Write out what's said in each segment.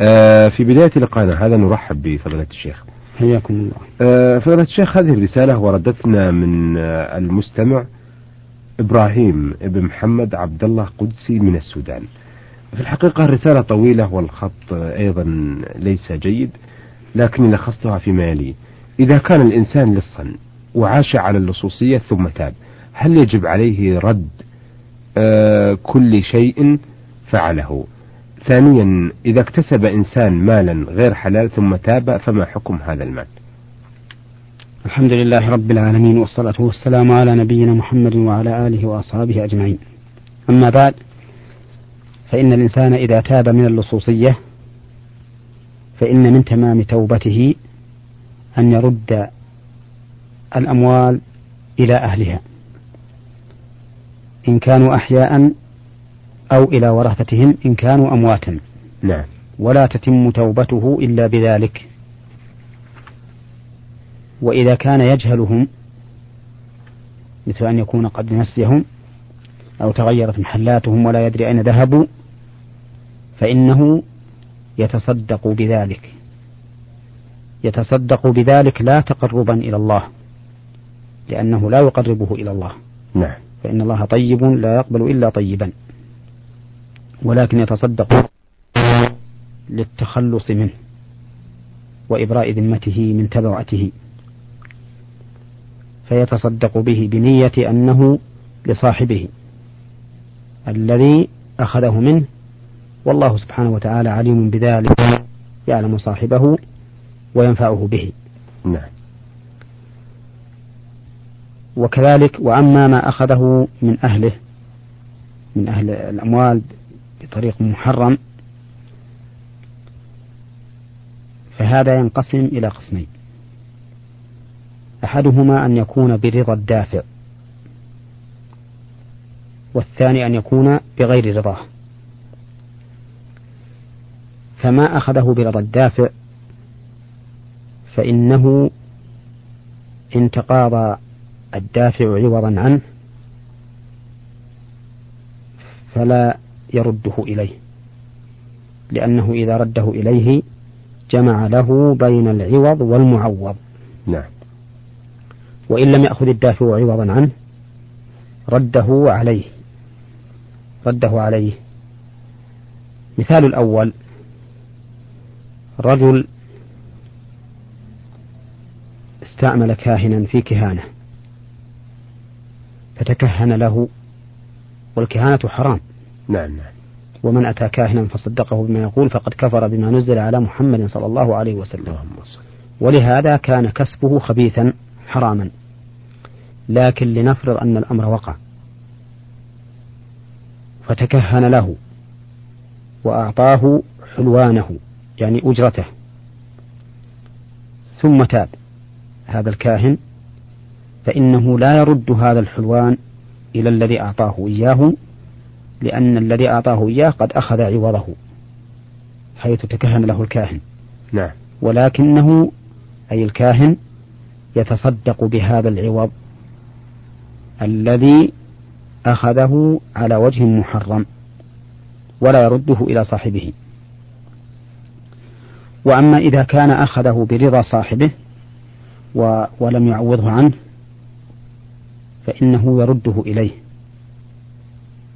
آه، في بداية لقائنا هذا نرحب بفضيلة الشيخ. حياكم الله. آه، فضيلة الشيخ هذه الرسالة وردتنا من آه، المستمع إبراهيم ابن محمد عبد الله قدسي من السودان. في الحقيقة الرسالة طويلة والخط أيضا ليس جيد لكني لخصتها فيما يلي. إذا كان الإنسان لصا وعاش على اللصوصية ثم تاب هل يجب عليه رد كل شيء فعله؟ ثانيا إذا اكتسب إنسان مالا غير حلال ثم تاب فما حكم هذا المال؟ الحمد لله رب العالمين والصلاة والسلام على نبينا محمد وعلى آله وأصحابه أجمعين. أما بعد فإن الإنسان إذا تاب من اللصوصية فإن من تمام توبته أن يرد الأموال إلى أهلها. إن كانوا أحياء أو إلى ورثتهم إن كانوا أمواتا. نعم. ولا تتم توبته إلا بذلك. وإذا كان يجهلهم مثل أن يكون قد نسيهم أو تغيرت محلاتهم ولا يدري أين ذهبوا فإنه يتصدق بذلك. يتصدق بذلك لا تقربا إلى الله لأنه لا يقربه إلى الله. نعم. فإن الله طيب لا يقبل إلا طيبا. ولكن يتصدق للتخلص منه وإبراء ذمته من تبعته. فيتصدق به بنية أنه لصاحبه الذي أخذه منه. والله سبحانه وتعالى عليم بذلك يعلم صاحبه وينفعه به. نعم. وكذلك وأما ما أخذه من أهله من أهل الأموال بطريق محرم فهذا ينقسم إلى قسمين. أحدهما أن يكون برضا الدافع والثاني أن يكون بغير رضاه. فما أخذه برضا الدافع فإنه إن تقاضى الدافع عوضا عنه فلا يرده إليه. لأنه إذا رده إليه جمع له بين العوض والمعوض. نعم. وإن لم يأخذ الدافع عوضا عنه رده عليه. رده عليه. مثال الأول رجل استعمل كاهنا في كهانة فتكهن له والكهانة حرام. نعم نعم. ومن أتى كاهنا فصدقه بما يقول فقد كفر بما نزل على محمد صلى الله عليه وسلم. ولهذا كان كسبه خبيثا حراما. لكن لنفرض أن الأمر وقع. فتكهن له. وأعطاه حلوانه يعني أجرته. ثم تاب. هذا الكاهن فإنه لا يرد هذا الحلوان إلى الذي أعطاه إياه لأن الذي أعطاه إياه قد أخذ عوضه حيث تكهن له الكاهن. نعم. ولكنه أي الكاهن يتصدق بهذا العوض الذي أخذه على وجه محرم ولا يرده إلى صاحبه. وأما إذا كان أخذه برضا صاحبه ولم يعوضه عنه فإنه يرده إليه.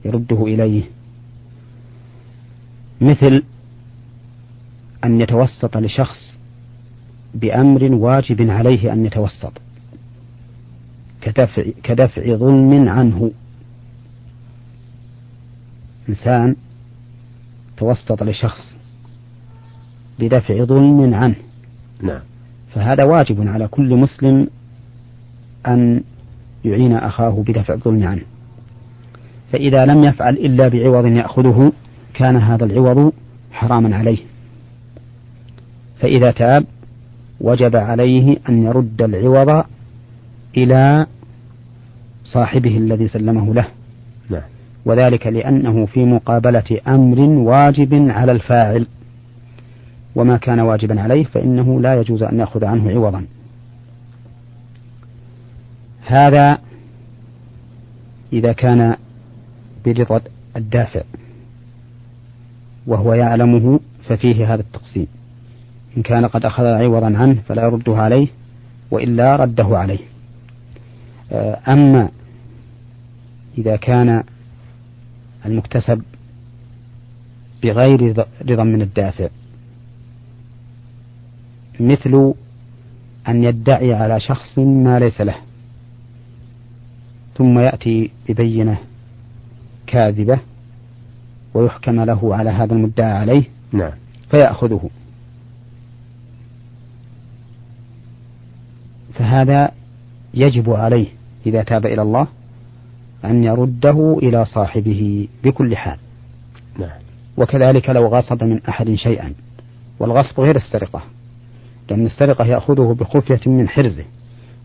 يرده إليه. مثل أن يتوسط لشخص بأمر واجب عليه أن يتوسط. كدفع, كدفع ظلم عنه. إنسان توسط لشخص بدفع ظلم عنه. نعم. فهذا واجب على كل مسلم أن يعين أخاه بدفع الظلم عنه. فإذا لم يفعل إلا بعوض يأخذه كان هذا العوض حراما عليه. فإذا تاب وجب عليه أن يرد العوض إلى صاحبه الذي سلمه له. نعم. وذلك لأنه في مقابلة أمر واجب على الفاعل. وما كان واجبا عليه فإنه لا يجوز أن يأخذ عنه عوضا. هذا إذا كان برضا الدافع وهو يعلمه ففيه هذا التقسيم. إن كان قد أخذ عوضا عنه فلا يرده عليه وإلا رده عليه. آه، أما إذا كان المكتسب بغير رضا من الدافع مثل أن يدعي على شخص ما ليس له ثم يأتي ببينة كاذبة ويحكم له على هذا المدعى عليه نعم. فيأخذه. فهذا يجب عليه إذا تاب إلى الله أن يرده إلى صاحبه بكل حال. نعم. وكذلك لو غصب من أحد شيئا. والغصب غير السرقة لأن السرقة يأخذه بخفية من حرزه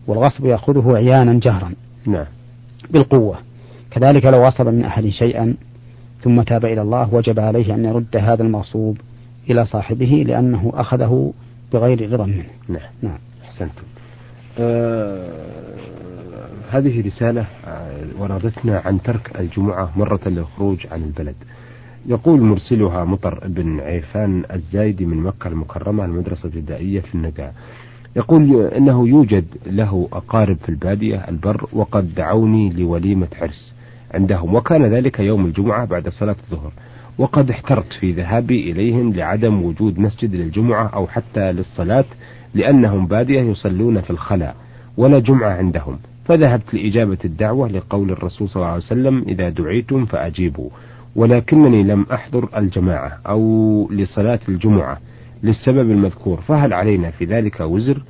والغصب يأخذه عيانا جهرا. نعم. بالقوة. كذلك لو غصب من أحد شيئا ثم تاب إلى الله وجب عليه أن يرد هذا المغصوب إلى صاحبه لأنه أخذه بغير رضا منه. نعم. نعم. أحسنتم. آه هذه رسالة آه، وردتنا عن ترك الجمعة مرة للخروج عن البلد. يقول مرسلها مطر بن عيفان الزايدي من مكة المكرمة المدرسة الابتدائية في النجاة يقول إنه يوجد له أقارب في البادية البر وقد دعوني لوليمة عرس عندهم. وكان ذلك يوم الجمعة بعد صلاة الظهر. وقد احترت في ذهابي إليهم لعدم وجود مسجد للجمعة أو حتى للصلاة لأنهم بادية يصلون في الخلاء ولا جمعة عندهم. فذهبت لإجابة الدعوة لقول الرسول صلى الله عليه وسلم إذا دعيتم فأجيبوا. ولكنني لم أحضر الجماعة أو لصلاة الجمعة للسبب المذكور. فهل علينا في ذلك وزر؟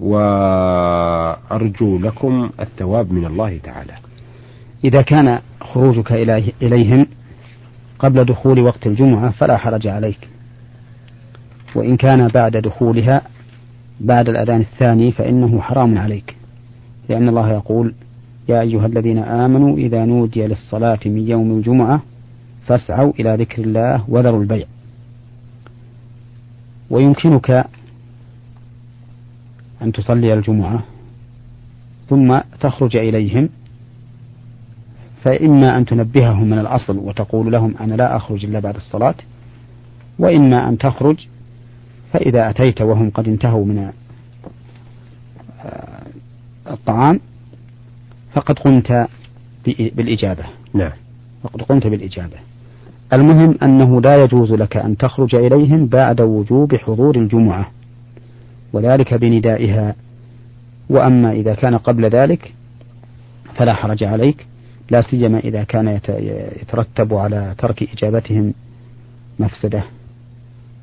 وأرجو لكم الثواب من الله تعالى. إذا كان خروجك إليهم قبل دخول وقت الجمعة فلا حرج عليك. وإن كان بعد دخولها بعد الأذان الثاني فإنه حرام عليك. لأن الله يقول يا أيها الذين آمنوا إذا نودي للصلاة من يوم الجمعة فاسعوا إلى ذكر الله وذروا البيع. ويمكنك أن تصلي الجمعة ثم تخرج إليهم فإما أن تنبههم من الأصل وتقول لهم أنا لا أخرج إلا بعد الصلاة وإما أن تخرج فإذا أتيت وهم قد انتهوا من آه، الطعام فقد قمت بالإجابة. نعم. فقد قمت بالإجابة. المهم أنه لا يجوز لك أن تخرج إليهم بعد وجوب حضور الجمعة وذلك بندائها. وأما إذا كان قبل ذلك فلا حرج عليك. لا سيما إذا كان يترتب على ترك إجابتهم مفسدة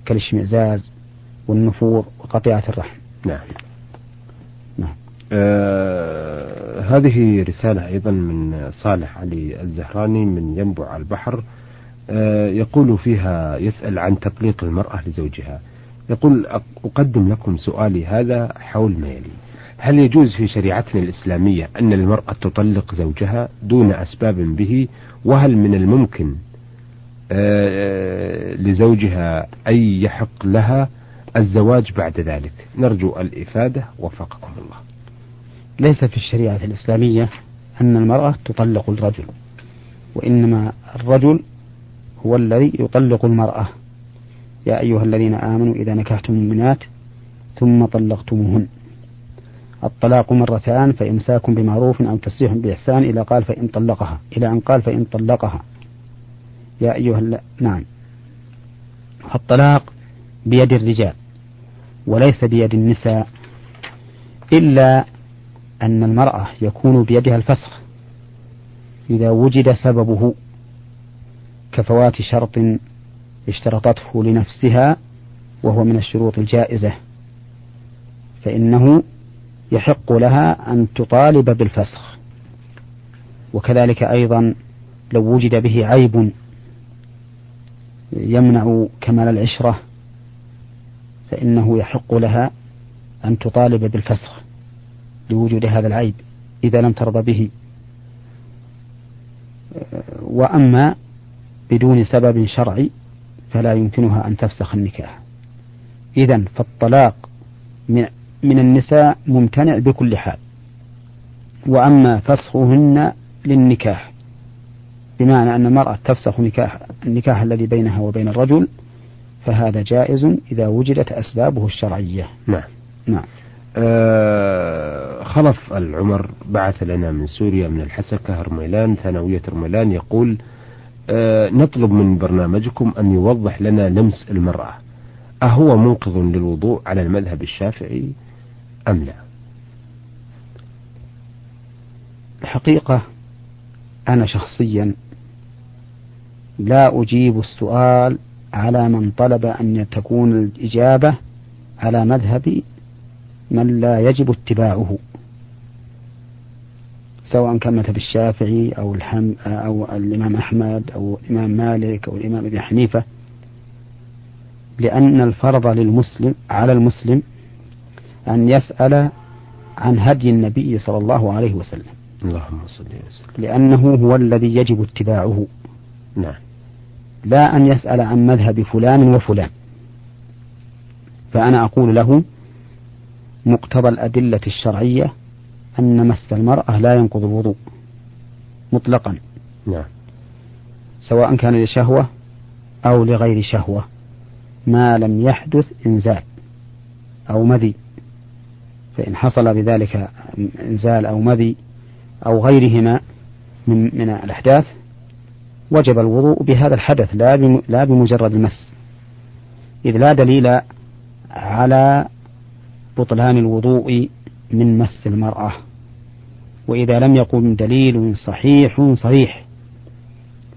كالاشمئزاز والنفور وقطيعة الرحم. نعم. نعم. آه هذه رسالة أيضا من صالح علي الزهراني من ينبع البحر. آه يقول فيها يسأل عن تطليق المرأة لزوجها. يقول أقدم لكم سؤالي هذا حول ما يلي. هل يجوز في شريعتنا الإسلامية أن المرأة تطلق زوجها دون أسباب به؟ وهل من الممكن آه، لزوجها أن يحق لها الزواج بعد ذلك؟ نرجو الإفادة. وفقكم الله. ليس في الشريعة الإسلامية أن المرأة تطلق الرجل وإنما الرجل هو الذي يطلق المرأة. يا أيها الذين آمنوا إذا نكحتم المؤمنات ثم طلقتموهن. الطلاق مرتان فإمساك بمعروف أو تسريح بإحسان إلى قال فإن طلقها. إلى أن قال فإن طلقها. يا أيها الل... نعم. الطلاق بيد الرجال وليس بيد النساء إلا أن المرأة يكون بيدها الفسخ. إذا وجد سببه كفوات شرط اشترطته لنفسها وهو من الشروط الجائزة فإنه يحق لها أن تطالب بالفسخ. وكذلك أيضا لو وجد به عيب يمنع كمال العشرة فإنه يحق لها أن تطالب بالفسخ لوجود هذا العيب إذا لم ترضى به. وأما بدون سبب شرعي فلا يمكنها أن تفسخ النكاح. إذا فالطلاق من النساء ممتنع بكل حال. وأما فسخهن للنكاح بمعنى أن المرأة تفسخ نكاح النكاح الذي بينها وبين الرجل فهذا جائز إذا وجدت أسبابه الشرعية. نعم. نعم. آه خلف العمر بعث لنا من سوريا من الحسكة رميلان ثانوية رميلان يقول آه نطلب من برنامجكم أن يوضح لنا لمس المرأة. أهو منقذ للوضوء على المذهب الشافعي؟ أم لا؟ الحقيقة أنا شخصيا لا أجيب السؤال على من طلب أن تكون الإجابة على مذهب من لا يجب اتباعه سواء كان مذهب الشافعي أو الحم أو الإمام أحمد أو الإمام مالك أو الإمام أبي حنيفة لأن الفرض للمسلم على المسلم أن يسأل عن هدي النبي صلى الله عليه وسلم. اللهم صل وسلم. لأنه هو الذي يجب اتباعه. نعم. لا أن يسأل عن مذهب فلان وفلان. فأنا أقول له مقتضى الأدلة الشرعية أن مس المرأة لا ينقض الوضوء مطلقا. نعم. سواء كان لشهوة أو لغير شهوة. ما لم يحدث إنزال أو مذي. فإن حصل بذلك إنزال أو مذي أو غيرهما من من الأحداث وجب الوضوء بهذا الحدث لا لا بمجرد المس. إذ لا دليل على بطلان الوضوء من مس المرأة. وإذا لم يقم دليل صحيح صريح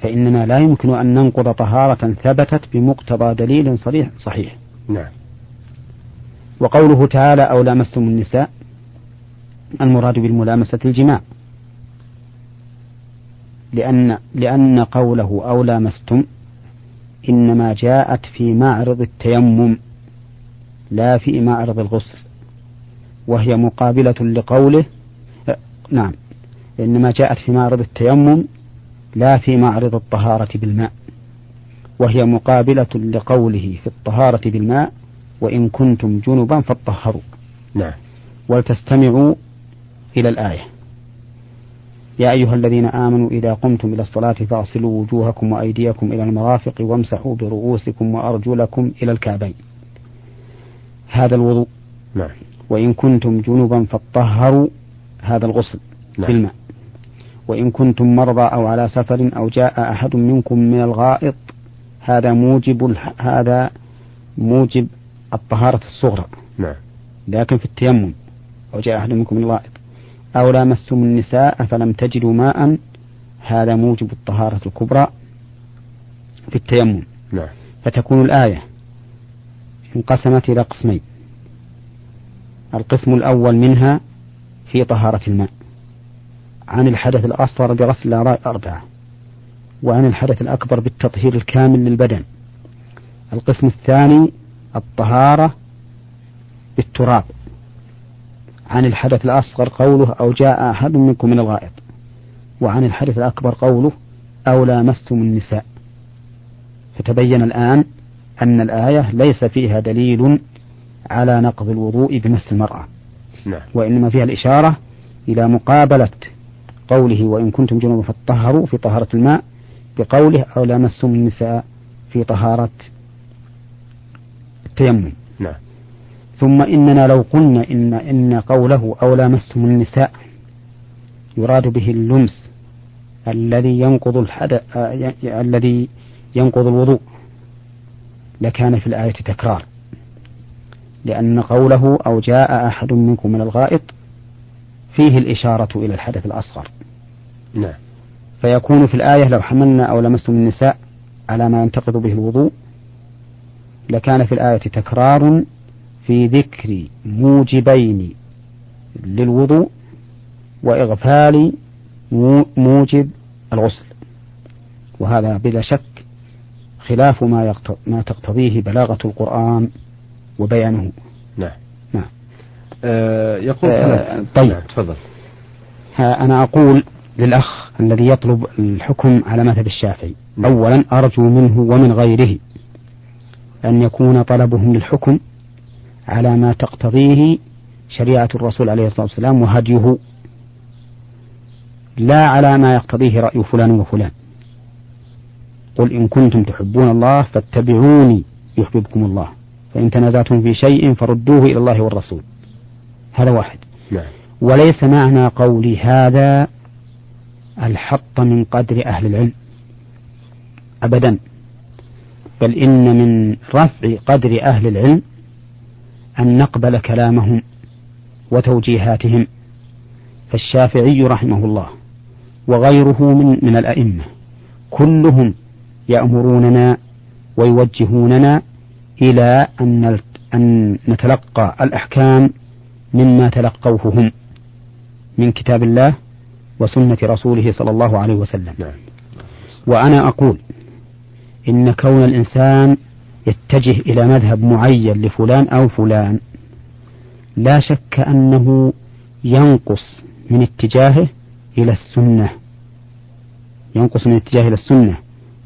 فإننا لا يمكن أن ننقض طهارة ثبتت بمقتضى دليل صريح صحيح. نعم. وقوله تعالى أو لامستم النساء المراد بالملامسة الجماع. لأن لأن قوله أو لامستم إنما جاءت في معرض التيمم لا في معرض الغسل وهي مقابلة لقوله نعم إنما جاءت في معرض التيمم لا في معرض الطهارة بالماء وهي مقابلة لقوله في الطهارة بالماء وإن كنتم جنبا فاطهروا. نعم. ولتستمعوا إلى الآية. يا أيها الذين آمنوا إذا قمتم إلى الصلاة فاغسلوا وجوهكم وأيديكم إلى المرافق وامسحوا برؤوسكم وأرجلكم إلى الكعبين. هذا الوضوء. نعم. وإن كنتم جنبا فاطهروا. هذا الغسل نعم. بالماء. وإن كنتم مرضى أو على سفر أو جاء أحد منكم من الغائط هذا موجب. هذا موجب الطهارة الصغرى. نعم. لكن في التيمم. أو جاء أحد منكم من الغائط. أو لامستم النساء فلم تجدوا ماء. هذا موجب الطهارة الكبرى في التيمم. نعم. فتكون الآية انقسمت إلى قسمين. القسم الأول منها في طهارة الماء. عن الحدث الأصغر بغسل الأعضاء أربعة وعن الحدث الأكبر بالتطهير الكامل للبدن. القسم الثاني الطهارة بالتراب. عن الحدث الأصغر قوله أو جاء أحد منكم من الغائط. وعن الحدث الأكبر قوله أو لامستم النساء. فتبين الآن أن الآية ليس فيها دليل على نقض الوضوء بمس المرأة. نعم. وإنما فيها الإشارة إلى مقابلة قوله وإن كنتم جنوبا فاطهروا في طهارة الماء بقوله أو لامستم النساء في طهارة التيمم. نعم. ثم إننا لو قلنا إن إن قوله أو لامستم النساء يراد به اللمس الذي ينقض الحدث آه الذي ينقض الوضوء لكان في الآية تكرار. لأن قوله أو جاء أحد منكم من الغائط فيه الإشارة إلى الحدث الأصغر. نعم. فيكون في الآية لو حملنا أو لمستم النساء على ما ينتقض به الوضوء لكان في الآية تكرار في ذكر موجبين للوضوء وإغفال مو- موجب الغسل. وهذا بلا شك خلاف ما, يقت... ما تقتضيه بلاغة القرآن وبيانه. نعم. نعم. آه يقول آه، طيب. نعم تفضل. ها أنا أقول للأخ الذي يطلب الحكم على مذهب الشافعي. نعم. أولا أرجو منه ومن غيره أن يكون طلبهم للحكم على ما تقتضيه شريعة الرسول عليه الصلاة والسلام وهديه. لا على ما يقتضيه رأي فلان وفلان. قل إن كنتم تحبون الله فاتبعوني يحببكم الله. فإن تنازعتم في شيء فردوه إلى الله والرسول. هذا واحد. نعم. وليس معنى قولي هذا الحط من قدر أهل العلم. أبدا. بل إن من رفع قدر أهل العلم أن نقبل كلامهم وتوجيهاتهم. فالشافعي رحمه الله وغيره من من الأئمة كلهم يأمروننا ويوجهوننا إلى أن أن نتلقى الأحكام مما تلقوه هم من كتاب الله وسنة رسوله صلى الله عليه وسلم. نعم. وأنا أقول إن كون الإنسان يتجه إلى مذهب معين لفلان أو فلان لا شك أنه ينقص من اتجاهه إلى السنة ينقص من اتجاهه إلى السنة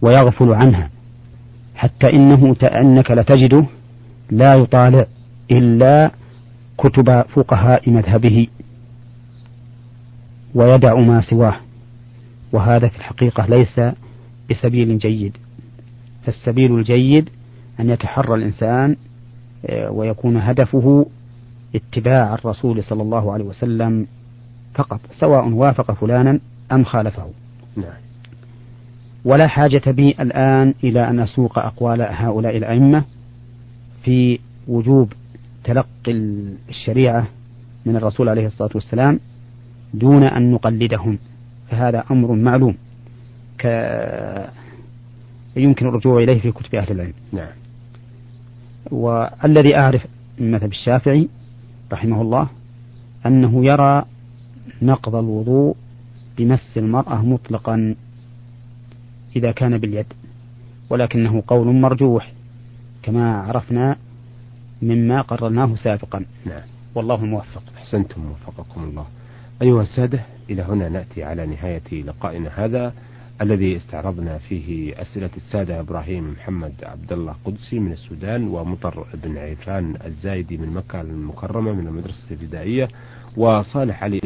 ويغفل عنها حتى إنه أنك لتجده لا يطالع إلا كتب فقهاء مذهبه ويدع ما سواه وهذا في الحقيقة ليس بسبيل جيد. فالسبيل الجيد أن يتحرى الإنسان آه، ويكون هدفه اتباع الرسول صلى الله عليه وسلم فقط سواء وافق فلانا أم خالفه. نعم. ولا حاجة بي الآن إلى أن أسوق أقوال هؤلاء الأئمة في وجوب تلقي الشريعة من الرسول عليه الصلاة والسلام دون أن نقلدهم فهذا أمر معلوم. ك يمكن الرجوع إليه في كتب أهل العلم. نعم. والذي أعرف من مذهب الشافعي رحمه الله أنه يرى نقض الوضوء بمس المرأة مطلقا إذا كان باليد ولكنه قول مرجوح كما عرفنا مما قررناه سابقا. نعم. والله الموفق. أحسنتم وفقكم الله. أيها السادة إلى هنا نأتي على نهاية لقائنا هذا. الذي استعرضنا فيه أسئلة السادة إبراهيم محمد عبد الله قدسي من السودان ومطر بن عرفان الزايدي من مكة المكرمة من المدرسة الابتدائية وصالح علي